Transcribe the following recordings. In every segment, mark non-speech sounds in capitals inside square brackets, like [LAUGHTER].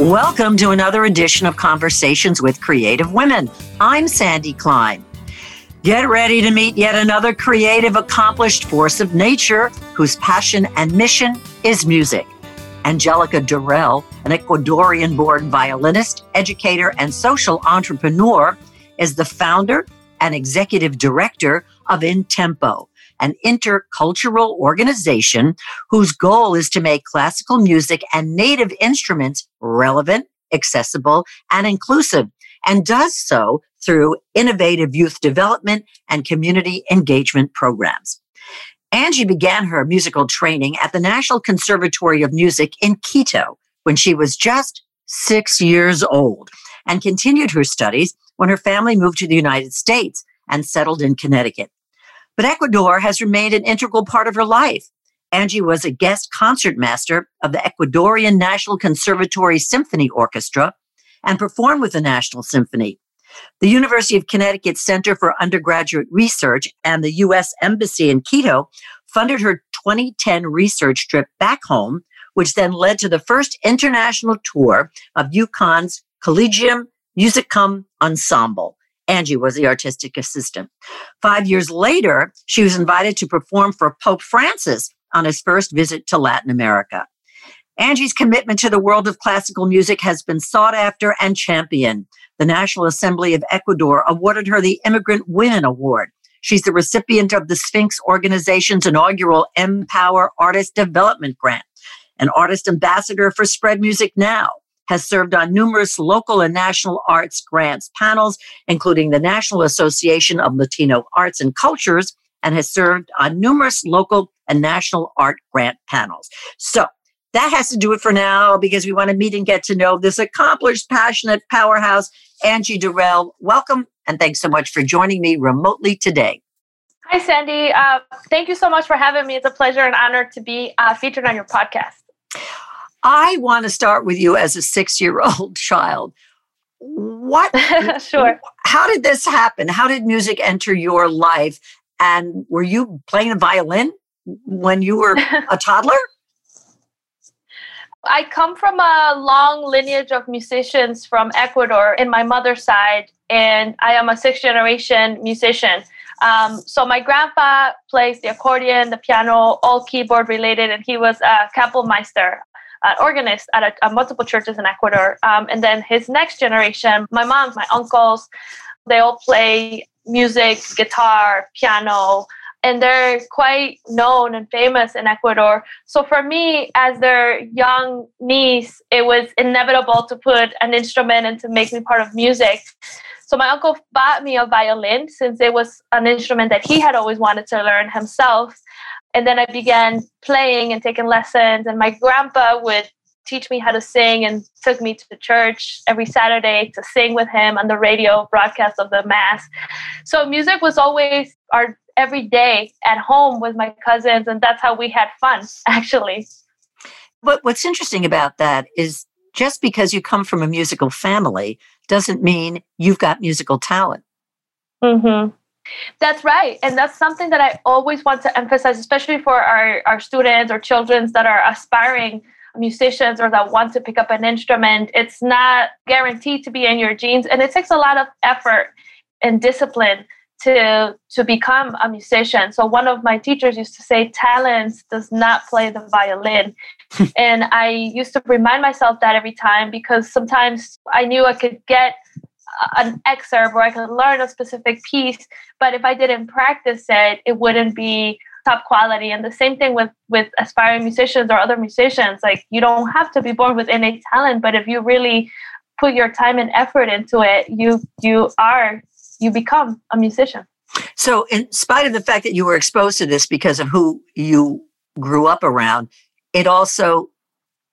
Welcome to another edition of Conversations with Creative Women. I'm Sandy Klein. Get ready to meet yet another creative, accomplished force of nature whose passion and mission is music. Angelica Durrell, an Ecuadorian born violinist, educator, and social entrepreneur, is the founder and executive director of Intempo, an intercultural organization whose goal is to make classical music and native instruments relevant, accessible, and inclusive, and does so through innovative youth development and community engagement programs. Angie began her musical training at the National Conservatory of Music in Quito when she was just six years old and continued her studies when her family moved to the United States and settled in Connecticut. But Ecuador has remained an integral part of her life. Angie was a guest concertmaster of the Ecuadorian National Conservatory Symphony Orchestra and performed with the National Symphony. The University of Connecticut Center for Undergraduate Research and the U.S. Embassy in Quito funded her 2010 research trip back home, which then led to the first international tour of UConn's Collegium Musicum Ensemble. Angie was the artistic assistant. Five years later, she was invited to perform for Pope Francis on his first visit to Latin America. Angie's commitment to the world of classical music has been sought after and championed. The National Assembly of Ecuador awarded her the Immigrant Women Award. She's the recipient of the Sphinx organization's inaugural Empower Artist Development Grant, an artist ambassador for Spread Music Now, has served on numerous local and national arts grants panels, including the National Association of Latino Arts and Cultures, and has served on numerous local and national art grant panels. So that has to do it for now because we want to meet and get to know this accomplished, passionate powerhouse, Angie Durrell. Welcome and thanks so much for joining me remotely today. Hi, Sandy. Uh, thank you so much for having me. It's a pleasure and honor to be uh, featured on your podcast. I want to start with you as a six year old [LAUGHS] child. What? [LAUGHS] sure. How did this happen? How did music enter your life? And were you playing the violin when you were [LAUGHS] a toddler? I come from a long lineage of musicians from Ecuador in my mother's side, and I am a sixth generation musician. Um, so my grandpa plays the accordion, the piano, all keyboard related, and he was a kapellmeister an organist at, a, at multiple churches in Ecuador. Um, and then his next generation, my mom, my uncles, they all play music, guitar, piano, and they're quite known and famous in Ecuador. So for me, as their young niece, it was inevitable to put an instrument and to make me part of music. So my uncle bought me a violin since it was an instrument that he had always wanted to learn himself. And then I began playing and taking lessons. And my grandpa would teach me how to sing and took me to church every Saturday to sing with him on the radio broadcast of the Mass. So music was always our every day at home with my cousins. And that's how we had fun, [LAUGHS] actually. But what's interesting about that is just because you come from a musical family doesn't mean you've got musical talent. Mm-hmm. That's right. And that's something that I always want to emphasize, especially for our, our students or children that are aspiring musicians or that want to pick up an instrument. It's not guaranteed to be in your genes. And it takes a lot of effort and discipline to to become a musician. So one of my teachers used to say talent does not play the violin. [LAUGHS] and I used to remind myself that every time because sometimes I knew I could get an excerpt or I could learn a specific piece, but if I didn't practice it, it wouldn't be top quality. And the same thing with with aspiring musicians or other musicians. Like you don't have to be born with innate talent, but if you really put your time and effort into it, you you are you become a musician. So, in spite of the fact that you were exposed to this because of who you grew up around, it also,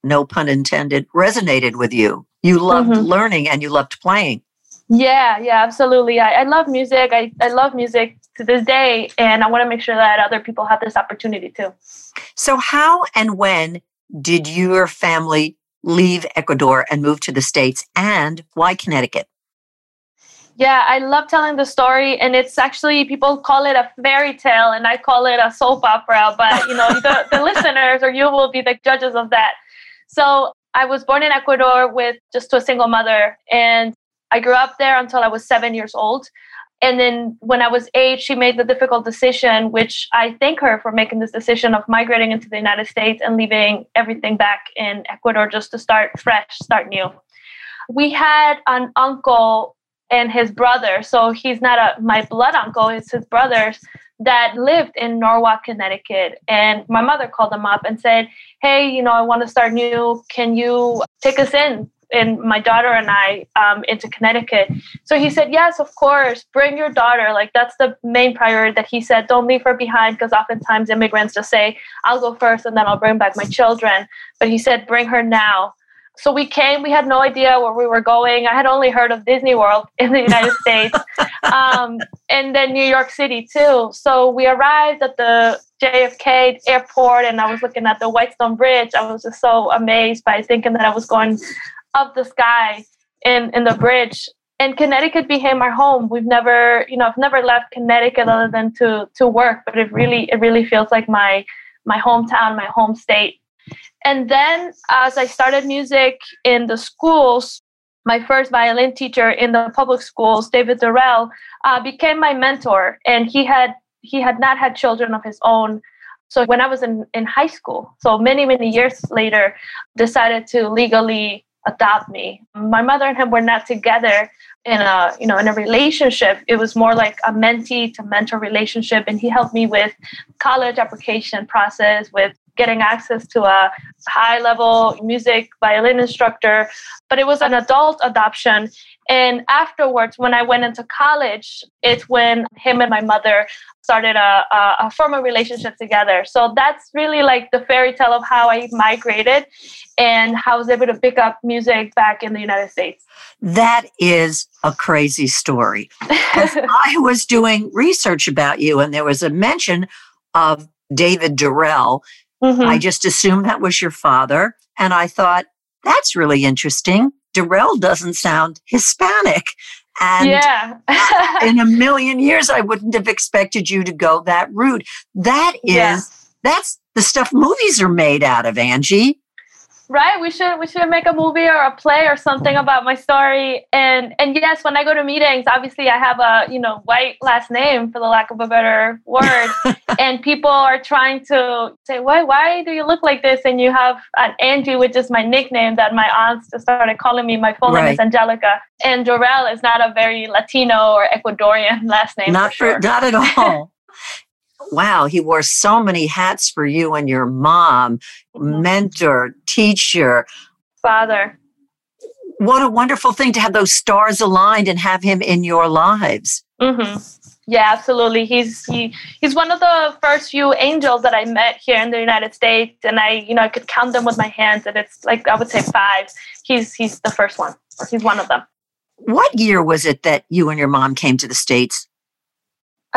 no pun intended, resonated with you. You loved mm-hmm. learning and you loved playing. Yeah, yeah, absolutely. I, I love music. I, I love music to this day, and I want to make sure that other people have this opportunity too. So, how and when did your family leave Ecuador and move to the States, and why Connecticut? Yeah, I love telling the story, and it's actually people call it a fairy tale, and I call it a soap opera. But you know, the, [LAUGHS] the listeners or you will be the judges of that. So I was born in Ecuador with just to a single mother, and I grew up there until I was seven years old. And then when I was eight, she made the difficult decision, which I thank her for making this decision of migrating into the United States and leaving everything back in Ecuador just to start fresh, start new. We had an uncle and his brother, so he's not a my blood uncle, it's his brothers that lived in Norwalk, Connecticut. And my mother called them up and said, Hey, you know, I want to start new. Can you take us in? And my daughter and I um, into Connecticut. So he said, Yes, of course, bring your daughter. Like, that's the main priority that he said, Don't leave her behind because oftentimes immigrants just say, I'll go first and then I'll bring back my children. But he said, Bring her now so we came we had no idea where we were going i had only heard of disney world [LAUGHS] in the united [LAUGHS] states um, and then new york city too so we arrived at the jfk airport and i was looking at the whitestone bridge i was just so amazed by thinking that i was going up the sky in, in the bridge and connecticut became our home we've never you know i've never left connecticut other than to to work but it really it really feels like my my hometown my home state and then as I started music in the schools, my first violin teacher in the public schools, David Durrell, uh, became my mentor. And he had he had not had children of his own. So when I was in, in high school, so many, many years later, decided to legally adopt me. My mother and him were not together in a you know in a relationship. It was more like a mentee to mentor relationship, and he helped me with college application process, with getting access to a high level music violin instructor, but it was an adult adoption. And afterwards, when I went into college, it's when him and my mother started a, a, a formal relationship together. So that's really like the fairy tale of how I migrated and how I was able to pick up music back in the United States. That is a crazy story. [LAUGHS] I was doing research about you, and there was a mention of David Durrell Mm-hmm. I just assumed that was your father. And I thought, that's really interesting. Durrell doesn't sound Hispanic. And yeah. [LAUGHS] in a million years, I wouldn't have expected you to go that route. That is, yeah. that's the stuff movies are made out of, Angie right? We should we should make a movie or a play or something about my story. And and yes when i go to meetings obviously i have a you know white last name for the lack of a better word. [LAUGHS] And people are trying to say why why do you look like this? And you have an angie which is my nickname that my aunts just started calling me. My full right. name is angelica. And Durrell is not a very latino or ecuadorian last name not for, sure. for not at all [LAUGHS] wow, he wore so many hats for you and your mom, mm-hmm. mentor, teacher, father. What a wonderful thing to have those stars aligned and have him in your lives. Mm-hmm. Yeah, absolutely. He's he he's one of the first few angels that I met here in the United States, and I you know I could count them with my hands, and it's like I would say five. He's he's the first one. He's one of them. What year was it that you and your mom came to the states?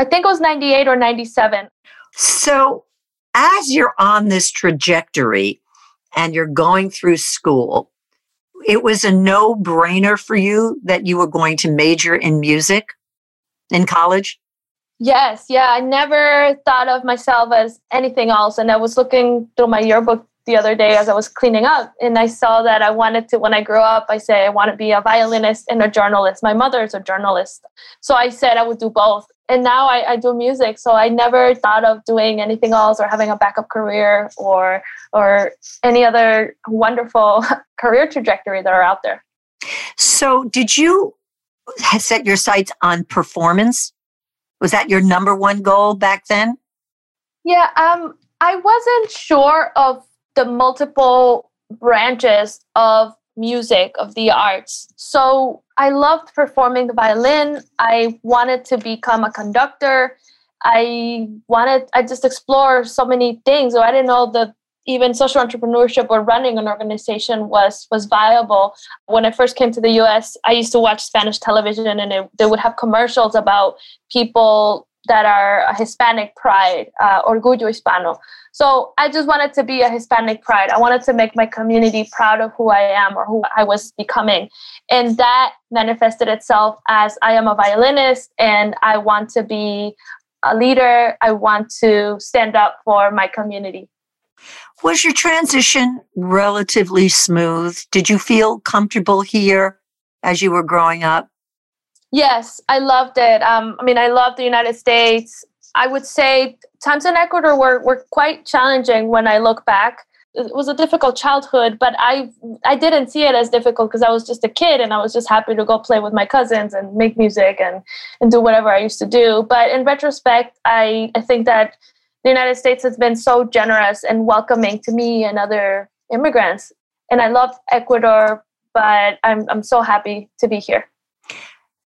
I think it was 98 or 97. So, as you're on this trajectory and you're going through school, it was a no brainer for you that you were going to major in music in college? Yes, yeah. I never thought of myself as anything else. And I was looking through my yearbook the other day as I was cleaning up, and I saw that I wanted to, when I grow up, I say I want to be a violinist and a journalist. My mother is a journalist. So I said I would do both and now I, I, do music so i never thought of doing anything else or having a backup career or or any other wonderful [LAUGHS] career trajectory that are out there so did you set your sights on performance was that your number one goal back then yeah um i wasn't sure of the multiple branches of music of the arts so I loved performing the violin. I wanted to become a conductor. I wanted, I just explore so many things. So I didn't know that even social entrepreneurship or running an organization was was viable. When I first came to the U.S., I used to watch Spanish television, and it, they would have commercials about people that are Hispanic pride, uh, Orgullo Hispano. So I just wanted to be a Hispanic pride. I wanted to make my community proud of who I am or who I was becoming. And that manifested itself as I am a violinist and I want to be a leader. I want to stand up for my community. Was your transition relatively smooth? Did you feel comfortable here as you were growing up? Yes, I loved it. Um, I mean, I love the United States. I would say times in Ecuador were, were quite challenging when I look back. It was a difficult childhood, but I I didn't see it as difficult because I was just a kid and I was just happy to go play with my cousins and make music and, and do whatever I used to do. But in retrospect, I, I think that the United States has been so generous and welcoming to me and other immigrants. And I love Ecuador, but I'm, I'm so happy to be here.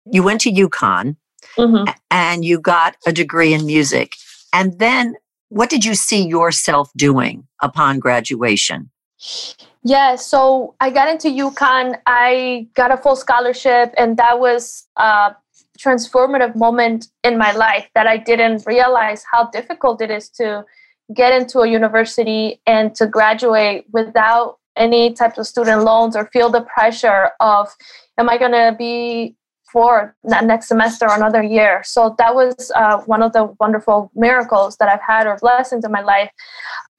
You went to UConn mm-hmm. and you got a degree in music. And then what did you see yourself doing upon graduation? Yeah, so I got into UConn. I got a full scholarship, and that was uh, transformative moment in my life that I didn't realize how difficult it is to get into a university and to graduate without any types of student loans or feel the pressure of am I going to be for next semester or another year. So that was uh, one of the wonderful miracles that I've had or blessings in my life.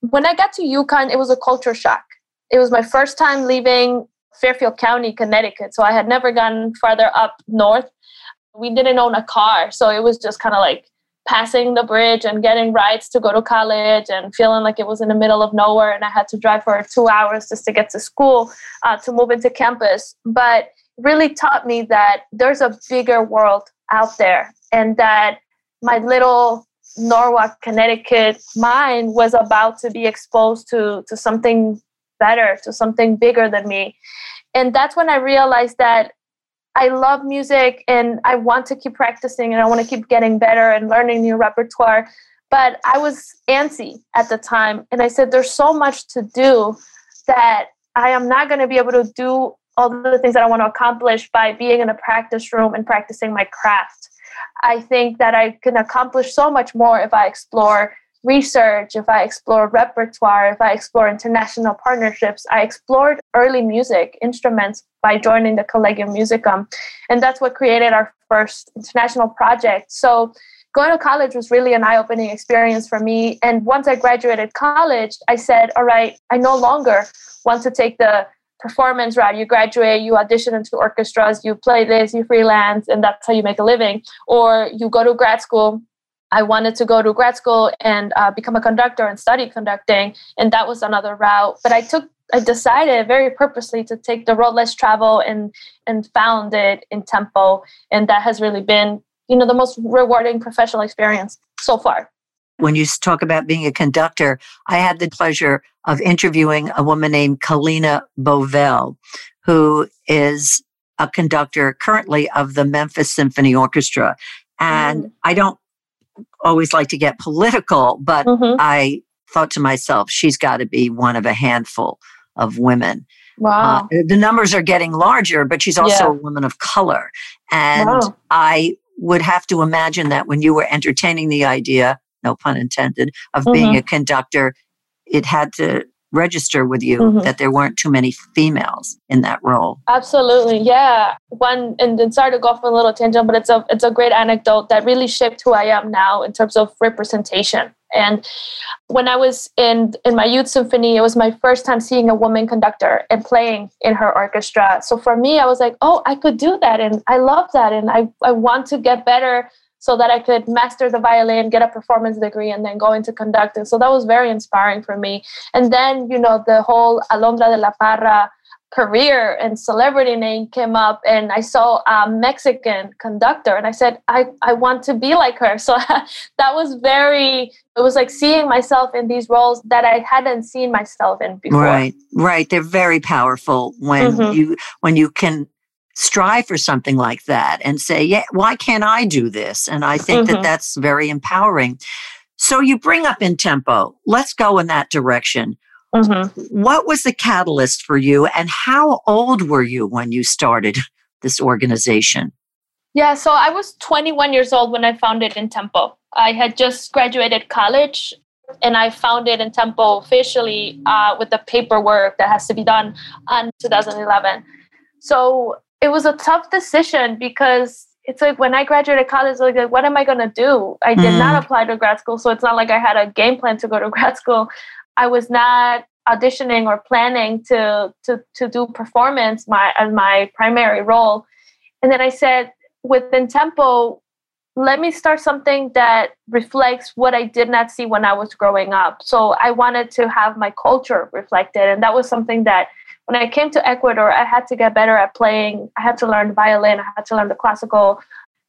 When I got to UConn, it was a culture shock. It was my first time leaving Fairfield County, Connecticut. So I had never gone farther up north we didn't own a car so it was just kind of like passing the bridge and getting rides to go to college and feeling like it was in the middle of nowhere and i had to drive for two hours just to get to school uh, to move into campus but really taught me that there's a bigger world out there and that my little norwalk connecticut mind was about to be exposed to to something better to something bigger than me and that's when i realized that I love music and I want to keep practicing and I want to keep getting better and learning new repertoire. But I was antsy at the time. And I said, there's so much to do that I am not going to be able to do all the things that I want to accomplish by being in a practice room and practicing my craft. I think that I can accomplish so much more if I explore research, if I explore repertoire, if I explore international partnerships, I explored early music instruments by joining the Collegium Musicum. And that's what created our first international project. So going to college was really an eye opening experience for me. And once I graduated college, I said, all right, I no longer want to take the performance route. You graduate, you audition into orchestras, you play this, you freelance, and that's how you make a living. Or you go to grad school I wanted to go to grad school and uh, become a conductor and study conducting, and that was another route. But I took, I decided very purposely to take the road less travel and and found it Intempo, and that has really been, you know, the most rewarding professional experience so far. When you talk about being a conductor, I had the pleasure of interviewing a woman named Kalena Bovell, who is a conductor currently of the Memphis Symphony Orchestra. And mm. I don't always like to get political, but mm-hmm. I thought to myself, she's got to be one of a handful of women. Wow. Uh, the numbers are getting larger, but she's also yeah. a woman of color. And wow. I would have to imagine that when you were entertaining the idea, no pun intended, of mm-hmm. being a conductor, it had to register with you mm-hmm. that there weren't too many females in that role. Absolutely, yeah. One and, and sorry to go off on a little tangent, but it's a it's a great anecdote that really shaped who I am now in terms of representation. And when I was in in my youth symphony, it was my first time seeing a woman conductor and playing in her orchestra. So for me, I was like, oh, I could do that, and I love that, and I I want to get better so that I could master the violin, get a performance degree, and then go into conducting. So that was very inspiring for me. And then, you know, the whole Alondra de la Parra career and celebrity name came up and I saw a Mexican conductor and I said, I, I want to be like her. [LAUGHS] So that was very, it was like seeing myself in these roles that I hadn't seen myself in before. Right, right. They're very powerful when mm-hmm. you, when you can strive for something like that and say, yeah, why can't I do this? And I think mm-hmm. that that's very empowering. So you bring up Intempo. Let's go in that direction. Mm-hmm. What was the catalyst for you and how old were you when you started this organization? Yeah, so I was 21 years old when I founded Intempo. I had just graduated college and I founded Intempo officially uh, with the paperwork that has to be done in 2011. So it was a tough decision because it's like when I graduated college, like, what am I going to do? I did mm. not apply to grad school, so it's not like I had a game plan to go to [LAUGHS] grad school. I was not auditioning or planning to to to do performance my as my primary role. And then I said, with Intempo, let me start something that reflects what I did not see when I was growing up. So I wanted to have my culture reflected. And that was something that when I came to Ecuador, I had to get better at playing. I had to learn violin, I had to learn the classical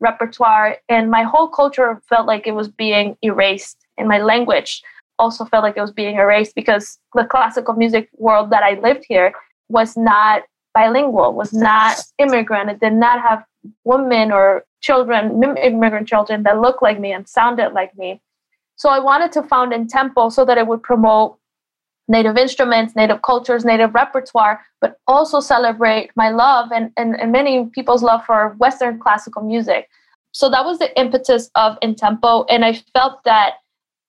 repertoire. And my whole culture felt like it was being erased. And my language also felt like it was being erased because the classical music world that I lived here was not bilingual, was not immigrant. It did not have women or children, immigrant children that looked like me and sounded like me. So I wanted to found in Intempo so that it would promote native instruments, native cultures, native repertoire, but also celebrate my love and, and, and many people's love for Western classical music. So that was the impetus of Intempo. And I felt that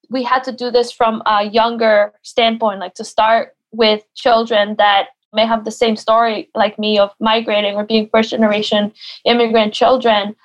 we had to do this from a younger standpoint, like to start with children that may have the same story like me of migrating or being first generation immigrant children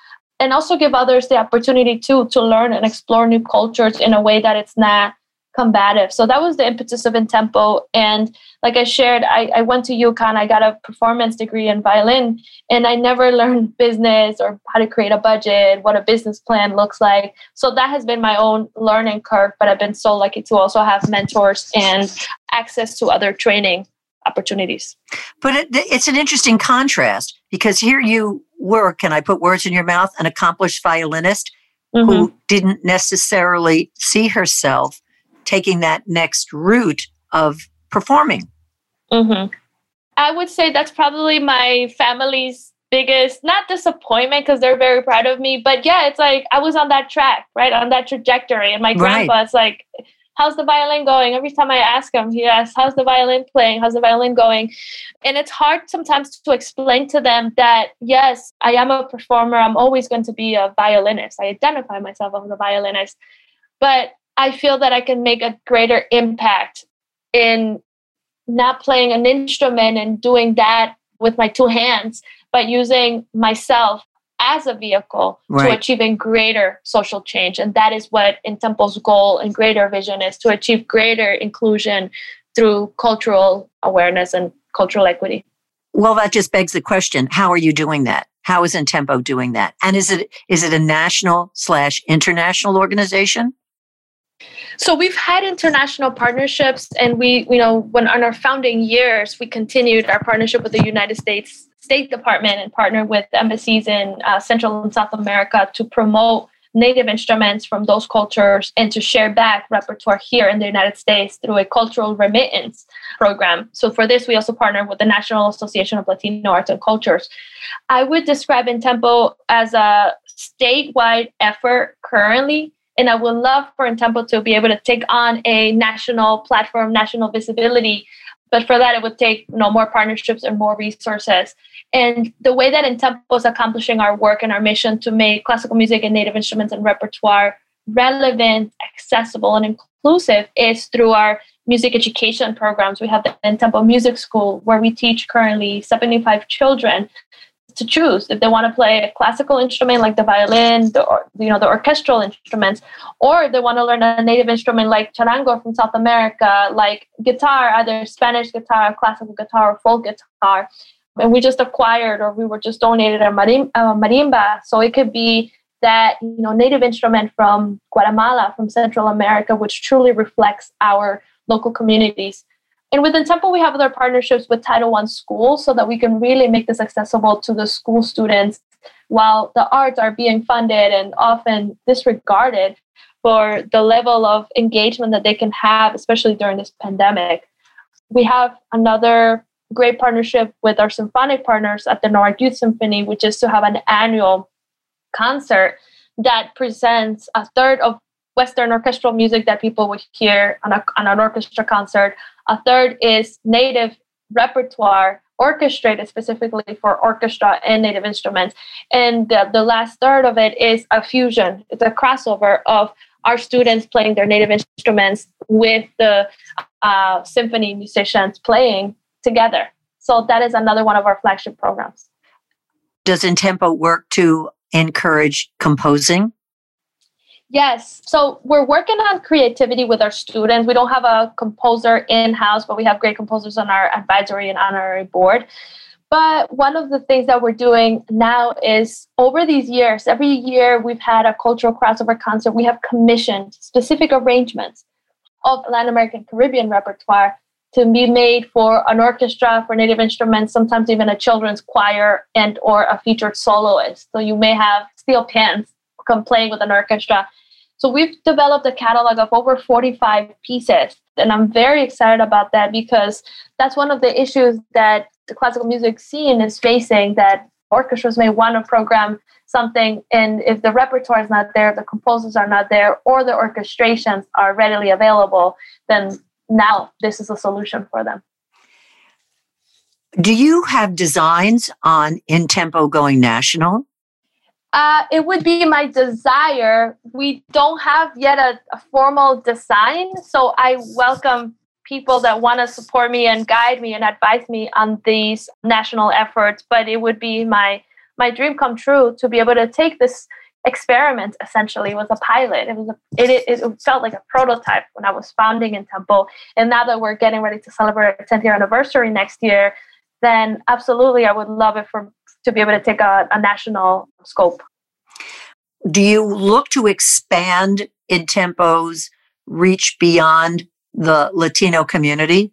and also give others the opportunity too to learn and explore new cultures in a way that it's not combative. So that was the impetus of Intempo. And like I shared, I, I went to UConn, I got a performance degree in violin, and I never [LAUGHS] learned business or how to create a budget, what a business plan looks like. So that has been my own learning curve, but I've been so lucky to also have mentors and access to other training opportunities. But it, it's an interesting contrast because here you were, can I put words in your mouth, an accomplished violinist mm-hmm. who didn't necessarily see herself taking that next route of performing. Mm-hmm. I would say that's probably my family's biggest, not disappointment because they're very proud of me, but yeah, it's like I was on that track, right? On that trajectory. And my grandpa's right. like, How's the violin going? Every time I ask him, he asks, How's the violin playing? How's the violin going? And it's hard sometimes to explain to them that, yes, I am a performer. I'm always going to be a violinist. I identify myself as a violinist. But I feel that I can make a greater impact in not playing an instrument and doing that with my two hands, but using myself as a vehicle right. to achieving greater social change. And that is what Intempo's goal and greater vision is to achieve greater inclusion through cultural awareness and cultural equity. Well, that just begs the question how are you doing that? How is Intempo doing that? And is it is it a national slash international organization? So we've had international partnerships, and we, you know, when on our founding years, we continued our partnership with the United States State Department and partner with embassies in uh, Central and South America to promote native instruments from those cultures and to share back repertoire here in the United States through a cultural remittance program. So for this, we also partner with the National Association of Latino Arts and Cultures. I would describe Intempo as a statewide effort currently and I would love for Intempo to be able to take on a national platform, national visibility. But for that, it would take you know, more partnerships and more resources. And the way that Intempo is accomplishing our work and our mission to make classical music and native instruments and repertoire relevant, accessible, and inclusive is through our music education programs. We have the Intempo Music School, where we teach currently 75 children to choose if they want to play a classical instrument like the violin, the you know the orchestral instruments, or they want to learn a native instrument like charango from South America, like guitar, either Spanish guitar, classical guitar, or folk guitar. And we just acquired or we were just donated a marimba, so it could be that you know native instrument from Guatemala, from Central America, which truly reflects our local communities. And with Intempo, we have other partnerships with Title I schools so that we can really make this accessible to the school students while the arts are being funded and often disregarded for the level of engagement that they can have, especially during this pandemic. We have another great partnership with our symphonic partners at the Norwalk Youth Symphony, which is to have an annual concert that presents a third of Western orchestral music that people would hear on, a, on an orchestra concert. A third is native repertoire orchestrated specifically for orchestra and native instruments. And the, the last third of it is a fusion, it's a crossover of our students playing their native instruments with the uh, symphony musicians playing together. So that is another one of our flagship programs. Does Intempo work to encourage composing? Yes. So we're working on creativity with our students. We don't have a composer in house, but we have great composers on our advisory and honorary board. But one of the things that we're doing now is over these years, every year we've had a cultural crossover concert. We have commissioned specific arrangements of Latin American Caribbean repertoire to be made for an orchestra, for native instruments, sometimes even a children's choir and or a featured soloist. So you may have steel pans come playing with an orchestra. So we've developed a catalog of over 45 pieces. And I'm very excited about that because that's one of the issues that the classical music scene is facing that orchestras may want to program something and if the repertoire is not there the composers are not there or the orchestrations are readily available then now this is a solution for them do you have designs on Intempo going national uh, it would be my desire. We don't have yet a, a formal design so i welcome people that want to support me and guide me and advise me on these national efforts but it would be my my dream come true to be able to take this experiment essentially. Was a pilot. It was a, it, it, it felt like a prototype when i was founding Intempo and now that we're getting ready to celebrate our 10th year anniversary next year then absolutely i would love it for to be able to take a, a national scope do you look to expand Intempo's reach beyond the Latino community?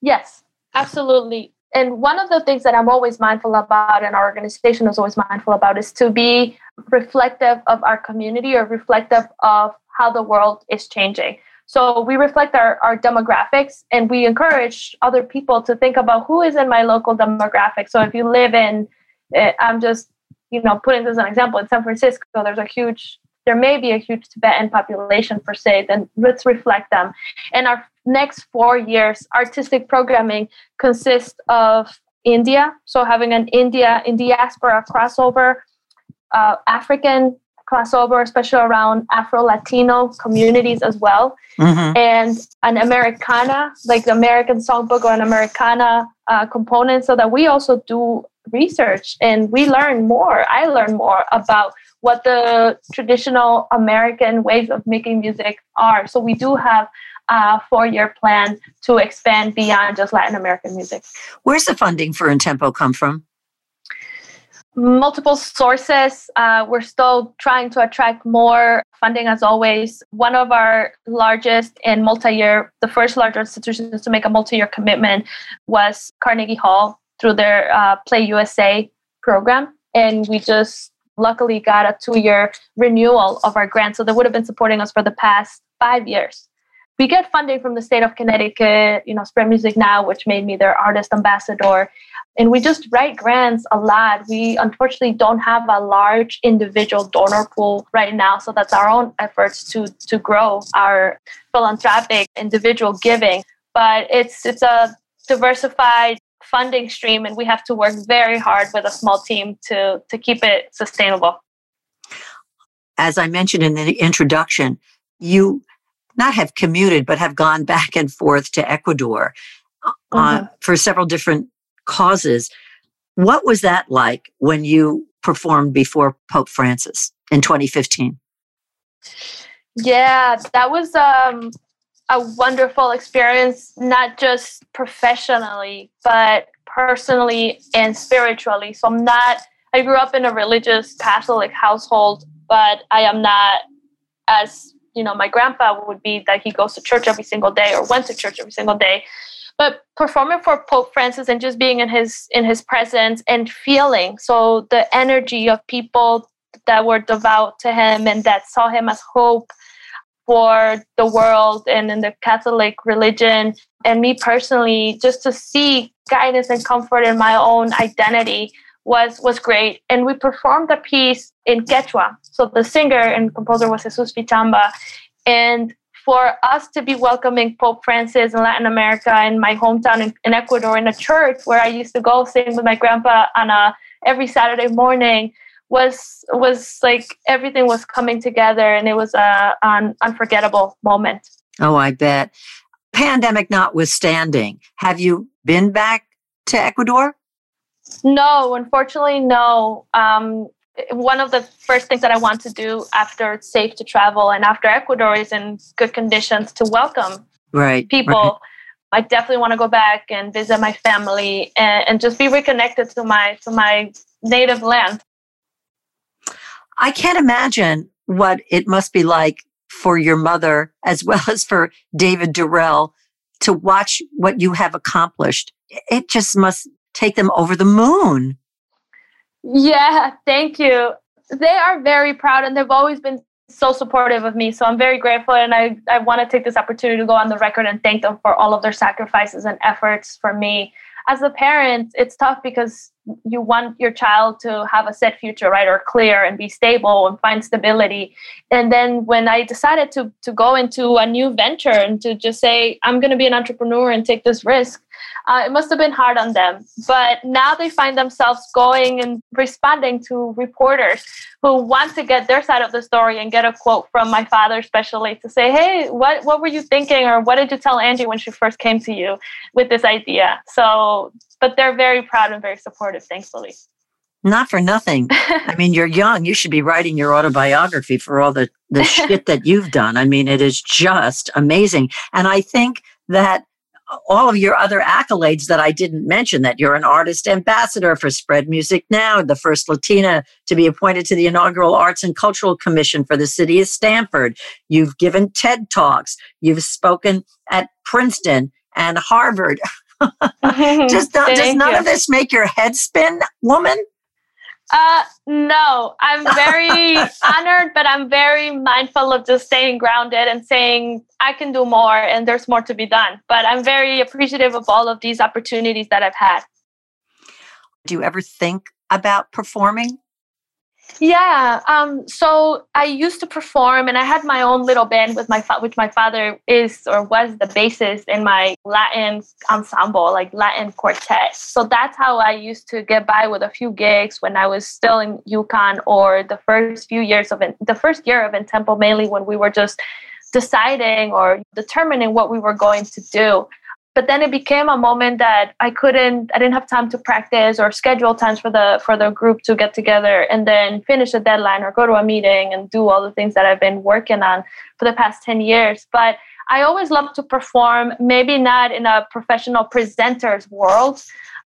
Yes, absolutely. And one of the things that I'm always mindful about and our organization is always mindful about is to be reflective of our community or reflective of how the world is changing. So we reflect our, our demographics and we encourage other people to think about who is in my local demographic. So if you live in, eh, I'm just, you know, putting this as an example, in San Francisco, there's a huge there may be a huge Tibetan population per se, then let's reflect them. And our next four years, artistic programming consists of India, so having an India in diaspora crossover, uh, African crossover, especially around Afro Latino communities as well, mm-hmm. and an Americana, like the American songbook or an Americana uh, component, so that we also do research and we learn more. I learn more about what the traditional American ways of making music are. So we do have a four-year plan to expand beyond just Latin American music. Where's the funding for Intempo come from? Multiple sources. Uh, we're still trying to attract more funding as always. One of our largest and multi-year, the first larger institutions to make a multi-year commitment was Carnegie Hall through their uh, Play USA program. And we just luckily got a two year renewal of our grant. So they would have been supporting us for the past five years. We get funding from the state of Connecticut, you know, Spread Music Now, which made me their artist ambassador. And we just write grants a lot. We unfortunately don't have a large individual donor pool right now. So that's our own efforts to to grow our philanthropic individual giving. But it's it's a diversified funding stream and we have to work very hard with a small team to to keep it sustainable. As i mentioned in the introduction you not have commuted but have gone back and forth to ecuador uh, mm-hmm. for several different causes. What was that like when you performed before pope francis in 2015 yeah that was um a wonderful experience, not just professionally, but personally and spiritually. So I'm not, I grew up in a religious Catholic household, but I am not as, you know, my grandpa would be that he goes to church every single day or went to church every single day. But performing for Pope Francis and just being in his in his presence and feeling so the energy of people that were devout to him and that saw him as hope for the world and in the Catholic religion. And me personally, just to see guidance and comfort in my own identity was was great. And we performed the piece in Quechua. So the singer and composer was Jesus Fichamba. And for us to be welcoming Pope Francis in Latin America in my hometown in, in Ecuador in a church where I used to go sing with my grandpa on a every Saturday morning was was like everything was coming together and it was a, an unforgettable moment oh i bet pandemic notwithstanding have you been back to ecuador no unfortunately no um, one of the first things that I want to do after it's safe to travel and after Ecuador is in good conditions to welcome right, people. Right. I definitely want to go back and visit my family and, and just be reconnected to my to my native land. I can't imagine what it must be like for your mother as well [LAUGHS] as for David Durrell to watch what you have accomplished. It just must take them over the moon. Yeah, thank you. They are very proud and they've always been so supportive of me. So I'm very grateful. And I, I want to take this opportunity to go on the record and thank them for all of their sacrifices and efforts for me. As a parent, it's tough because you want your child to have a set future, right, or clear and be stable and find stability. And then when I decided to to go into a new venture and to just say I'm going to be an entrepreneur and take this risk, uh, it must have been hard on them. But now they find themselves going and responding to reporters who want to get their side of the story and get a quote from my father, especially to say, "Hey, what what were you thinking, or what did you tell Angie when she first came to you with this idea?" So, but they're very proud and very supportive, thankfully. Not for nothing. I mean, you're young. You should be writing your autobiography for all the the [LAUGHS] shit that you've done. I mean, it is just amazing, and I think that all of your other accolades that I didn't mention that you're an artist ambassador for Spread Music Now, the first Latina to be appointed to the inaugural Arts and Cultural Commission for the city of Stamford. You've given TED Talks. You've spoken at Princeton and Harvard. Just [LAUGHS] [LAUGHS] does none you. of this make your head spin, woman? Uh, no, I'm very [LAUGHS] honored, but I'm very mindful of just staying grounded and saying I can do more and there's more to be done. But I'm very appreciative of all of these opportunities that I've had. Do you ever think about performing? Yeah. Um, so I used to perform, and I had my own little band with my fa- which my father is or was the bassist in my Latin ensemble, like Latin quartet. So that's how I used to get by with a few gigs when I was still in UConn or the first few years of the first year of Intempo, mainly when we were just deciding or determining what we were going to do but then it became a moment that I couldn't I didn't have time to practice or schedule times for the for the group to get together and then finish a deadline or go to a meeting and do all the things that I've been working on for the past 10 years. But I always love to perform maybe not in a professional presenter's world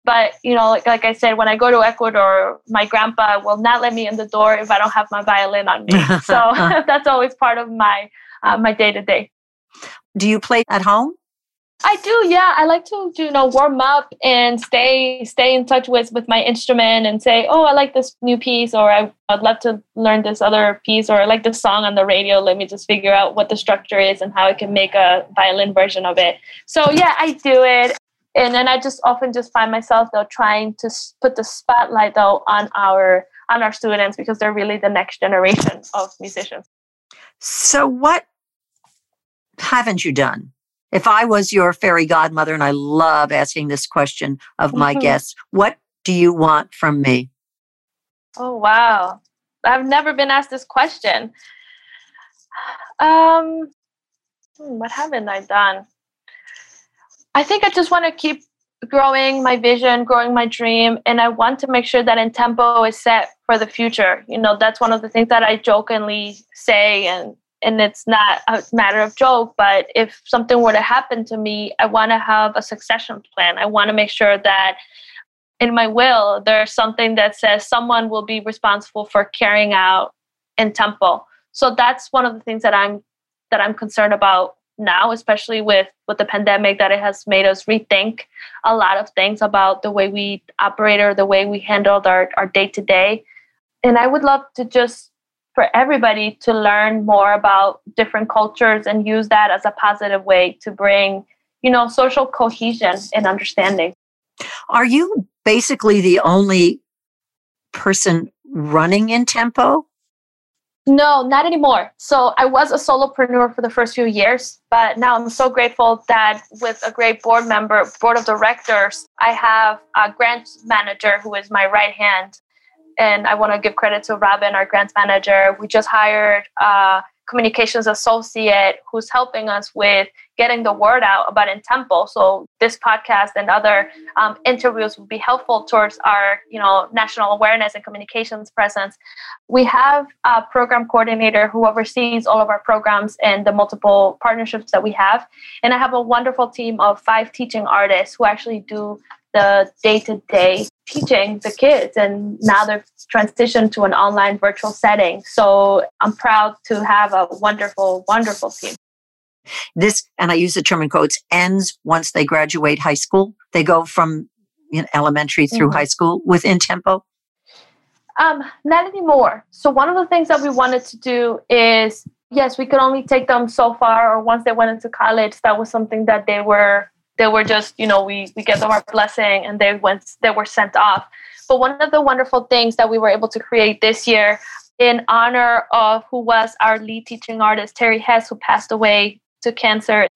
but you know like, like I said when I go to Ecuador my grandpa will not let me in the door if I don't have my violin on me. [LAUGHS] So [LAUGHS] that's always part of my uh, my day to day do you play at home I do, yeah. I like to, you know, warm up and stay stay in touch with with my instrument and say, oh, I like this new piece, or I, would love to learn this other piece, or I like this song on the radio. Let me just figure out what the structure is and how I can make a violin version of it. So yeah, I do it, and then I just often just find myself though trying to put the spotlight though on our on our students because they're really the next generation of musicians. So what haven't you done? If I was your fairy godmother, and I love asking this question of my mm-hmm. guests, what do you want from me? Oh, wow. I've never been asked this question. [SIGHS] Um, hmm, what haven't I done? I think I just want to keep growing my vision, growing my dream, and I want to make sure that Intempo is set for the future. You know, that's one of the things that I jokingly say and and it's not a matter of joke but if something were to happen to me i want to have a succession plan. I want to make sure that in my will there's something that says someone will be responsible for carrying out Intempo. So that's one of the things that i'm that i'm concerned about now especially with with the pandemic that it has made us rethink a lot of things about the way we operate or the way we handled our, our day-to-day and i would love to just for everybody to learn more about different cultures and use that as a positive way to bring you know social cohesion and understanding. Are you basically the only person running Intempo? No not anymore. So i was a solopreneur for the first few years but now i'm so grateful that with a great board member board of directors i have a grant manager who is my right hand and I want to give credit to Robin, our grants manager. We just hired a communications associate who's helping us with getting the word out about Intempo so this podcast and other um, interviews will be helpful towards our you know national awareness and communications presence. We have a program coordinator who oversees all of our programs and the multiple partnerships that we have. And i have a wonderful team of five teaching artists who actually do the day-to-day teaching the kids and now they've transitioned to an online virtual setting. So i'm proud to have a wonderful wonderful team. This and i use the term in quotes ends once they graduate high school. They go from you know, elementary through mm-hmm. high school with Intempo? Um, not anymore. So one of the things that we wanted to do is yes we could only take them so far or once they went into college that was something that they were they were just you know we we get them our blessing and they went they were sent off. But one of the wonderful things that we were able to create this year in honor of who was our lead teaching artist terry hess who passed away to cancer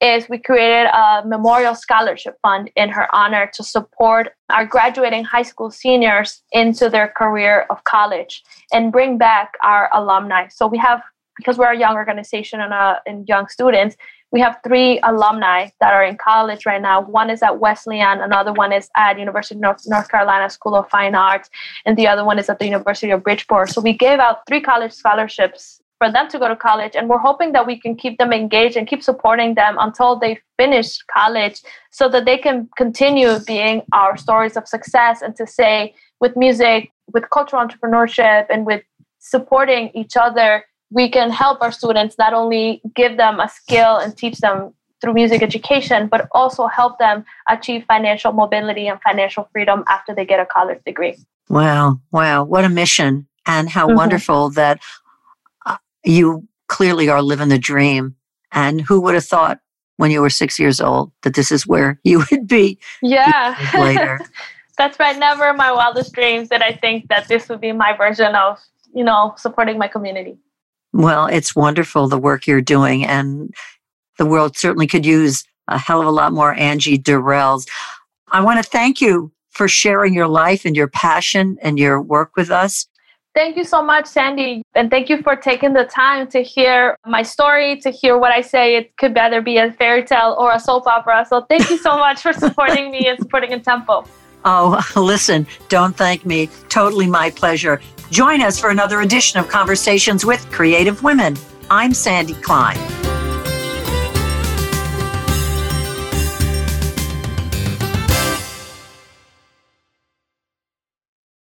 is we created a memorial scholarship fund in her honor to support our graduating high school seniors into their career of college and bring back our alumni. So we have because we're a young organization and, uh, and young students we have three alumni that are in college right now. One is at Wesleyan, another one is at University of North, North Carolina School of Fine Arts, and the other one is at the University of Bridgeport. So we gave out three college scholarships for them to go to college, and we're hoping that we can keep them engaged and keep supporting them until they finish college so that they can continue being our stories of success and to say with music, with cultural entrepreneurship, and with supporting each other we can help our students not only give them a skill and teach them through music education, but also help them achieve financial mobility and financial freedom after they get a college degree. Wow, wow, what a mission. And how mm-hmm. wonderful that uh, you clearly are living the dream. And who would have thought when you were six years old that this is where [LAUGHS] you would be? Yeah. Later. [LAUGHS] That's right. Never in my wildest dreams did I think that this would be my version of, you know, supporting my community. Well, it's wonderful the work you're doing, and the world certainly could use a hell of a lot more Angie Durrells. I want to thank you for sharing your life and your passion and your work with us. Thank you so much, Sandy. And thank you for taking the time to hear my story, to hear what I say. It could either be a fairy tale or a soap opera. So thank you so much for supporting me and supporting Intempo. [LAUGHS] Oh, listen, don't thank me. Totally my pleasure. Join us for another edition of Conversations with Creative Women. I'm Sandy Klein.